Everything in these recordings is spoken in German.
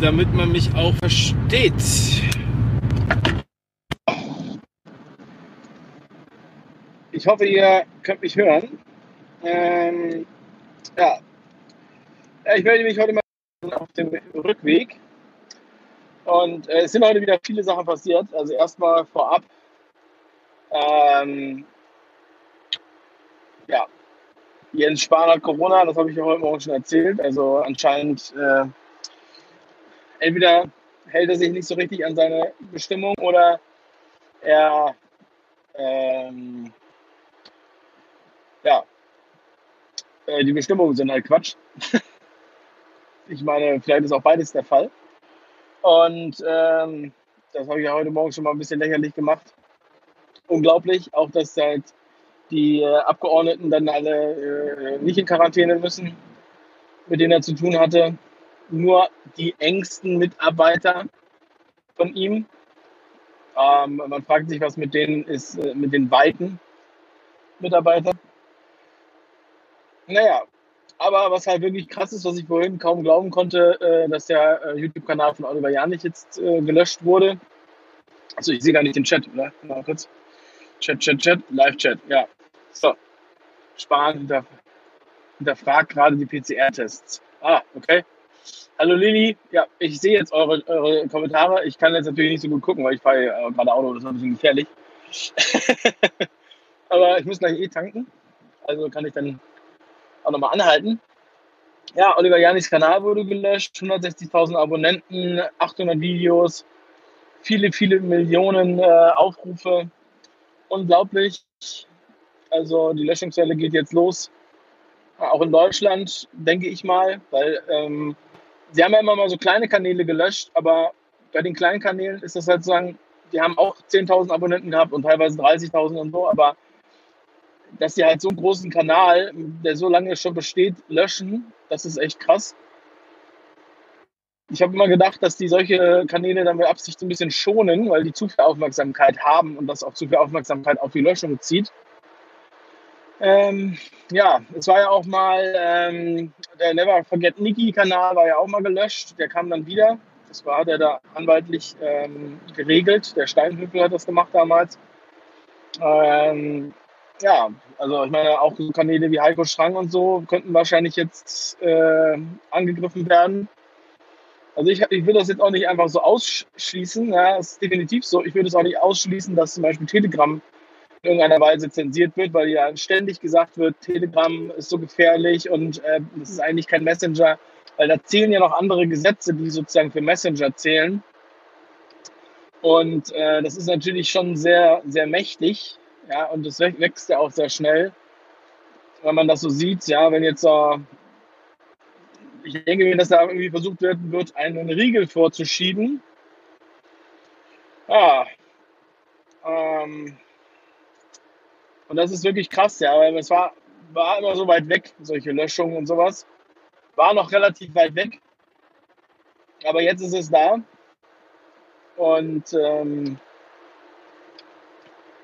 Damit man mich auch versteht. Ich hoffe, ihr könnt mich hören. Ähm, ja, ich melde mich heute mal auf dem Rückweg. Und äh, es sind heute wieder viele Sachen passiert. Also erstmal vorab. Ähm, ja, Jens Spahn hat Corona, das habe ich ja heute Morgen schon erzählt. Also anscheinend äh, entweder hält er sich nicht so richtig an seine Bestimmung oder er ähm, ja, äh, die Bestimmungen sind halt Quatsch. ich meine, vielleicht ist auch beides der Fall. Und ähm, das habe ich ja heute Morgen schon mal ein bisschen lächerlich gemacht. Unglaublich, auch dass halt die äh, Abgeordneten dann alle äh, nicht in Quarantäne müssen, mit denen er zu tun hatte. Nur die engsten Mitarbeiter von ihm. Ähm, man fragt sich, was mit denen ist, äh, mit den weiten Mitarbeitern. Naja, aber was halt wirklich krass ist, was ich vorhin kaum glauben konnte, äh, dass der äh, YouTube-Kanal von Oliver Janich jetzt äh, gelöscht wurde. Also ich sehe gar nicht den Chat, oder? Mal kurz. Chat, Chat, Chat, Live-Chat, ja. So. Spahn hinter, hinterfragt gerade die PCR-Tests. Ah, okay. Hallo Lili, ja, ich sehe jetzt eure, eure Kommentare. Ich kann jetzt natürlich nicht so gut gucken, weil ich fahre äh, gerade Auto, das ist ein bisschen gefährlich. Aber ich muss gleich eh tanken. Also kann ich dann auch nochmal anhalten. Ja, Oliver Janis Kanal wurde gelöscht, 160.000 Abonnenten, 800 Videos, viele, viele Millionen äh, Aufrufe. Unglaublich. Also die Löschungswelle geht jetzt los. Auch in Deutschland, denke ich mal, weil ähm, sie haben ja immer mal so kleine Kanäle gelöscht, aber bei den kleinen Kanälen ist das halt sozusagen, die haben auch 10.000 Abonnenten gehabt und teilweise 30.000 und so, aber dass sie halt so einen großen Kanal, der so lange schon besteht, löschen, das ist echt krass. Ich habe immer gedacht, dass die solche Kanäle dann mit Absicht so ein bisschen schonen, weil die zu viel Aufmerksamkeit haben und das auch zu viel Aufmerksamkeit auf die Löschung zieht. Ähm, ja, es war ja auch mal, ähm, der Never Forget Nicky Kanal war ja auch mal gelöscht, der kam dann wieder. Das war der da anwaltlich ähm, geregelt. Der Steinhüppel hat das gemacht damals. Ähm, ja, also ich meine, auch Kanäle wie Heiko Schrang und so könnten wahrscheinlich jetzt äh, angegriffen werden. Also ich, ich will das jetzt auch nicht einfach so ausschließen, ja, das ist definitiv so. Ich würde es auch nicht ausschließen, dass zum Beispiel Telegram irgendeiner Weise zensiert wird, weil ja ständig gesagt wird, Telegram ist so gefährlich und äh, das ist eigentlich kein Messenger, weil da zählen ja noch andere Gesetze, die sozusagen für Messenger zählen. Und äh, das ist natürlich schon sehr, sehr mächtig. Ja, und es wächst ja auch sehr schnell. Wenn man das so sieht, ja, wenn jetzt so, ich denke mir, dass da irgendwie versucht werden wird, einen Riegel vorzuschieben. Ja. Ähm, und das ist wirklich krass, ja, weil es war, war immer so weit weg, solche Löschungen und sowas. War noch relativ weit weg. Aber jetzt ist es da. Und ähm,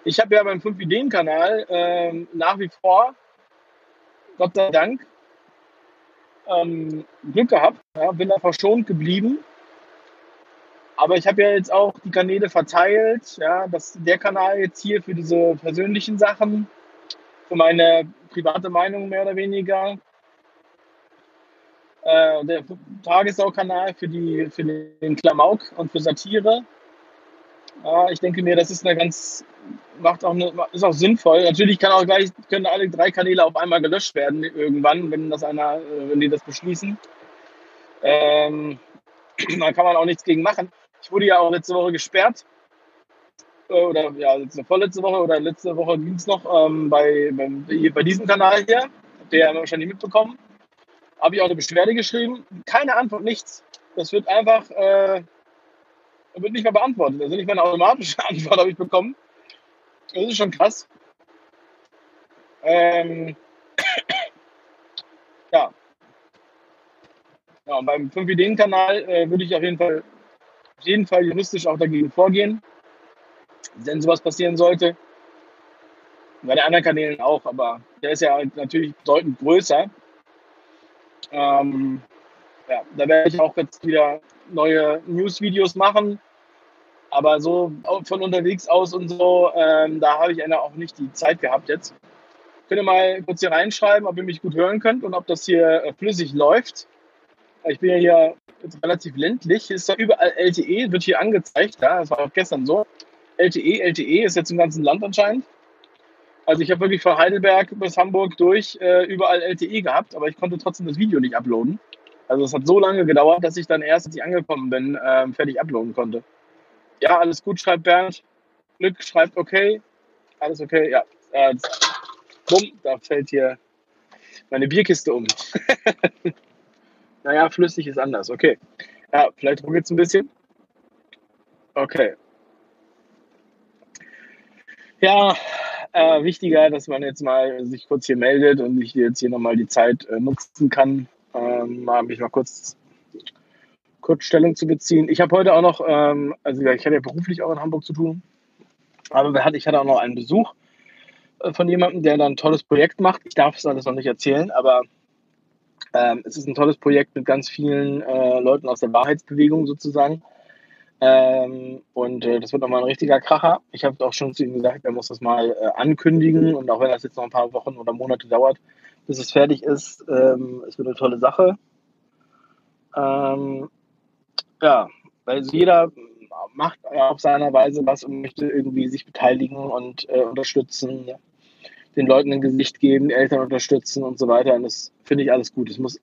ich habe ja beim 5-Ideen-Kanal ähm, nach wie vor, Gott sei Dank, ähm, Glück gehabt, ja, bin da verschont geblieben. Aber ich habe ja jetzt auch die Kanäle verteilt, ja, dass der Kanal jetzt hier für diese persönlichen Sachen, für meine private Meinung mehr oder weniger, äh, der Tagesschau-Kanal für, für den Klamauk und für Satire. Ja, ich denke mir, das ist eine ganz macht auch eine, ist auch sinnvoll. Natürlich kann auch gleich, können alle drei Kanäle auf einmal gelöscht werden irgendwann, wenn das einer, äh, wenn die das beschließen. Ähm, da kann man auch nichts gegen machen. Ich wurde ja auch letzte Woche gesperrt. Äh, oder ja, letzte, vorletzte Woche oder letzte Woche ging es noch ähm, bei, beim, bei diesem Kanal hier. Habt ihr ja wahrscheinlich mitbekommen. Habe ich auch eine Beschwerde geschrieben. Keine Antwort, nichts. Das wird einfach, äh, wird nicht mehr beantwortet. Also nicht mal eine automatische Antwort habe ich bekommen. Das ist schon krass. Ähm, ja. ja. Und beim 5-Ideen-Kanal äh, würde ich auf jeden Fall jeden Fall juristisch auch dagegen vorgehen, wenn sowas passieren sollte. Bei den anderen Kanälen auch, aber der ist ja natürlich bedeutend größer. Ähm, ja, da werde ich auch jetzt wieder neue News-Videos machen. Aber so von unterwegs aus und so, ähm, da habe ich auch nicht die Zeit gehabt jetzt. Könnt ihr mal kurz hier reinschreiben, ob ihr mich gut hören könnt und ob das hier äh, flüssig läuft. Ich bin ja hier relativ ländlich. Ist da überall LTE, wird hier angezeigt. Ja, das war auch gestern so. LTE, LTE ist jetzt im ganzen Land anscheinend. Also ich habe wirklich von Heidelberg bis Hamburg durch äh, überall LTE gehabt, aber ich konnte trotzdem das Video nicht uploaden. Also es hat so lange gedauert, dass ich dann erst, als ich angekommen bin, äh, fertig uploaden konnte. Ja, alles gut, schreibt Bernd. Glück schreibt okay. Alles okay, ja. Äh, bumm, da fällt hier meine Bierkiste um. naja, flüssig ist anders, okay. Ja, vielleicht ruckelt es ein bisschen. Okay. Ja, äh, wichtiger, dass man jetzt mal sich kurz hier meldet und ich jetzt hier nochmal die Zeit äh, nutzen kann, ähm, mich mal kurz, kurz Stellung zu beziehen. Ich habe heute auch noch, ähm, also ich hatte ja beruflich auch in Hamburg zu tun, aber ich hatte auch noch einen Besuch äh, von jemandem, der da ein tolles Projekt macht. Ich darf es alles noch nicht erzählen, aber ähm, es ist ein tolles Projekt mit ganz vielen äh, Leuten aus der Wahrheitsbewegung sozusagen. Ähm, und äh, das wird nochmal ein richtiger Kracher. Ich habe auch schon zu ihm gesagt, er muss das mal äh, ankündigen. Und auch wenn das jetzt noch ein paar Wochen oder Monate dauert, bis es fertig ist, ähm, es wird eine tolle Sache. Ähm, ja, weil jeder macht auf seiner Weise was und möchte irgendwie sich beteiligen und äh, unterstützen, den Leuten ein Gesicht geben, Eltern unterstützen und so weiter. Und das finde ich alles gut. Es muss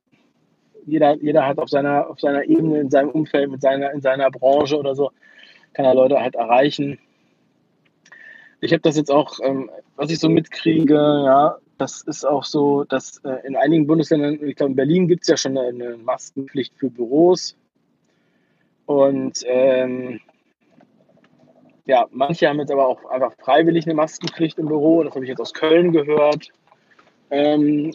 jeder, jeder hat auf seiner, auf seiner Ebene, in seinem Umfeld, mit seiner, in seiner Branche oder so, kann er Leute halt erreichen. Ich habe das jetzt auch, ähm, was ich so mitkriege, ja, das ist auch so, dass äh, in einigen Bundesländern, ich glaube in Berlin gibt es ja schon eine, eine, Maskenpflicht für Büros. Und ähm, ja, manche haben jetzt aber auch einfach freiwillig eine Maskenpflicht im Büro. Das habe ich jetzt aus Köln gehört ähm,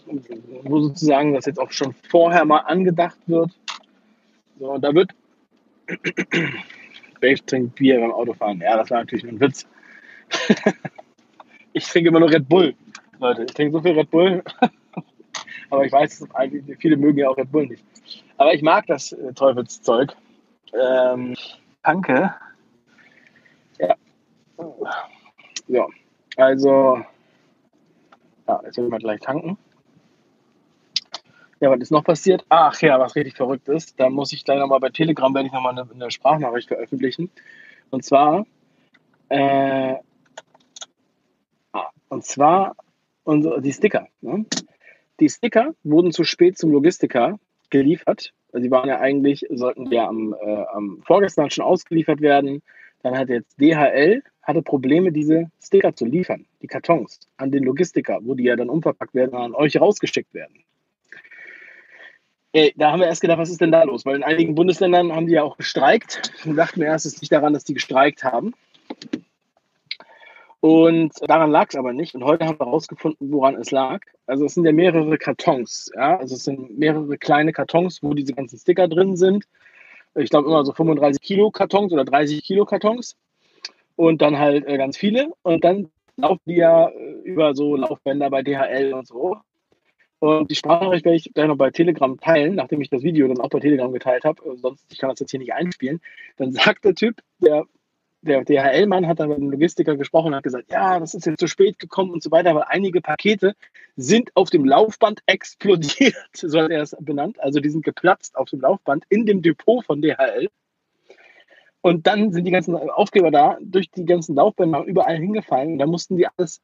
wo sozusagen das jetzt auch schon vorher mal angedacht wird. So, und da wird. Dave trinkt Bier beim Autofahren. Ja, das war natürlich ein Witz. ich trinke immer nur Red Bull, Leute. Ich trinke so viel Red Bull. Aber ich weiß, viele mögen ja auch Red Bull nicht. Aber ich mag das äh, Teufelszeug. Ähm, danke. Ja. Also, ja, jetzt will wir gleich tanken. Ja, was ist noch passiert? Ach ja, was richtig verrückt ist. Da muss ich gleich nochmal bei Telegram, werde ich nochmal eine, eine Sprachnachricht veröffentlichen. Und zwar, äh, ah, und zwar unsere, die Sticker. Ne? Die Sticker wurden zu spät zum Logistiker geliefert. Also die waren ja eigentlich, sollten ja am, äh, am vorgestern schon ausgeliefert werden. Dann hat jetzt DHL hatte Probleme, diese Sticker zu liefern, die Kartons an den Logistiker, wo die ja dann umverpackt werden und an euch rausgeschickt werden. Ey, da haben wir erst gedacht, was ist denn da los? Weil in einigen Bundesländern haben die ja auch gestreikt. Wir dachten erst, es liegt daran, dass die gestreikt haben. Und daran lag es aber nicht. Und heute haben wir herausgefunden, woran es lag. Also es sind ja mehrere Kartons. Ja? Also es sind mehrere kleine Kartons, wo diese ganzen Sticker drin sind. Ich glaube immer so 35 Kilo Kartons oder 30 Kilo Kartons und dann halt äh, ganz viele. Und dann laufen die ja äh, über so Laufbänder bei DHL und so. Und die Sprachnachricht werde ich gleich noch bei Telegram teilen, nachdem ich das Video dann auch bei Telegram geteilt habe. Äh, sonst, ich kann das jetzt hier nicht einspielen. Dann sagt der Typ, der, der DHL-Mann hat dann mit dem Logistiker gesprochen und hat gesagt, ja, das ist jetzt zu spät gekommen und so weiter, weil einige Pakete sind auf dem Laufband explodiert, so hat er es benannt. Also die sind geplatzt auf dem Laufband in dem Depot von DHL. Und dann sind die ganzen Aufkleber da durch die ganzen Laufbänder überall hingefallen. Und da mussten die alles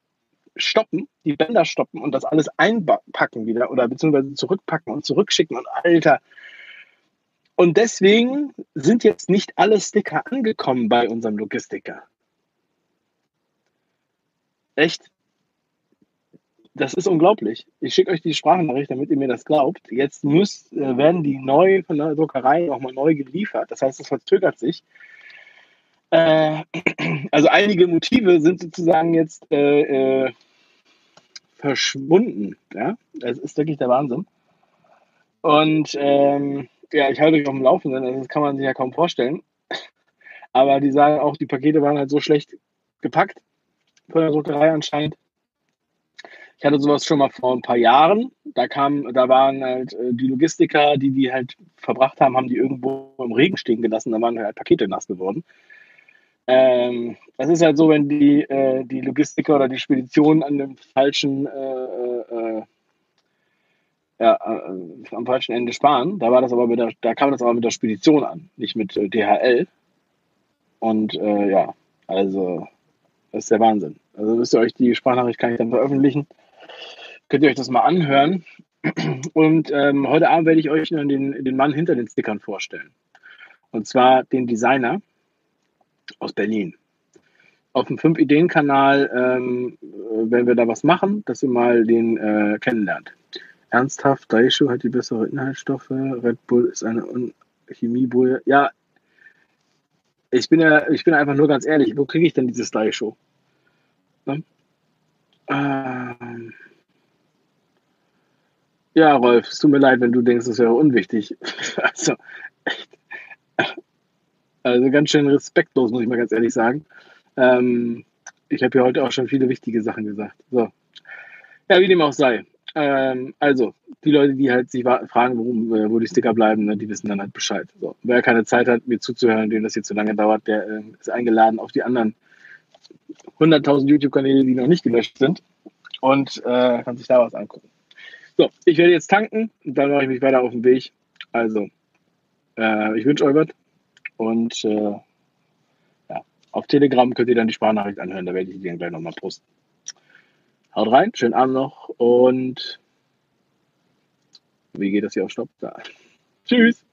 stoppen, die Bänder stoppen und das alles einpacken wieder oder beziehungsweise zurückpacken und zurückschicken. Und Alter. Und deswegen sind jetzt nicht alle Sticker angekommen bei unserem Logistiker. Echt? Das ist unglaublich. Ich schicke euch die Sprachnachricht, damit ihr mir das glaubt. Jetzt müsst, äh, werden die neu von der Druckerei nochmal neu geliefert. Das heißt, es verzögert sich. Äh, also einige Motive sind sozusagen jetzt äh, äh, verschwunden. Ja? Das ist wirklich der Wahnsinn. Und ähm, ja, ich halte euch auf dem Laufenden, also das kann man sich ja kaum vorstellen. Aber die sagen auch, die Pakete waren halt so schlecht gepackt von der Druckerei anscheinend, Ich hatte sowas schon mal vor ein paar Jahren. Da kam, da waren halt äh, die Logistiker, die die halt verbracht haben, haben die irgendwo im Regen stehen gelassen. Da waren halt Pakete nass geworden. Ähm, das ist halt so, wenn die, äh, die Logistiker oder die Spedition an dem falschen, äh, äh, ja, äh, am falschen Ende sparen. Da war das aber mit der, da kam das aber mit der Spedition an, nicht mit äh, DHL. Und äh, ja, also das ist der Wahnsinn. Also wisst ihr euch, die Sprachnachricht kann ich dann veröffentlichen. Könnt ihr euch das mal anhören. Und ähm, heute Abend werde ich euch den, den Mann hinter den Stickern vorstellen. Und zwar den Designer aus Berlin. Auf dem 5-Ideen-Kanal ähm, werden wir da was machen, dass ihr mal den äh, kennenlernt. Ernsthaft, Daisho hat die bessere Inhaltsstoffe, Red Bull ist eine Chemiebulle. Ja, ich bin ja, ich bin einfach nur ganz ehrlich, wo kriege ich denn dieses Daisho? Ne? Ähm, ja, Rolf, es tut mir leid, wenn du denkst, das wäre unwichtig. also, echt. Also ganz schön respektlos, muss ich mal ganz ehrlich sagen. Ähm, ich habe ja heute auch schon viele wichtige Sachen gesagt. So. Ja, wie dem auch sei. Ähm, also, die Leute, die halt sich fragen, warum, äh, wo die Sticker bleiben, ne, die wissen dann halt Bescheid. So. Wer keine Zeit hat, mir zuzuhören, dem das hier zu lange dauert, der äh, ist eingeladen auf die anderen 100.000 YouTube-Kanäle, die noch nicht gelöscht sind und äh, kann sich da was angucken. So, ich werde jetzt tanken und dann mache ich mich weiter auf den Weg. Also, äh, ich wünsche euch was. Und äh, ja, auf Telegram könnt ihr dann die Sprachnachricht anhören, da werde ich die dann gleich nochmal posten. Haut rein, schönen Abend noch und wie geht das hier auf Stopp? Da. Tschüss.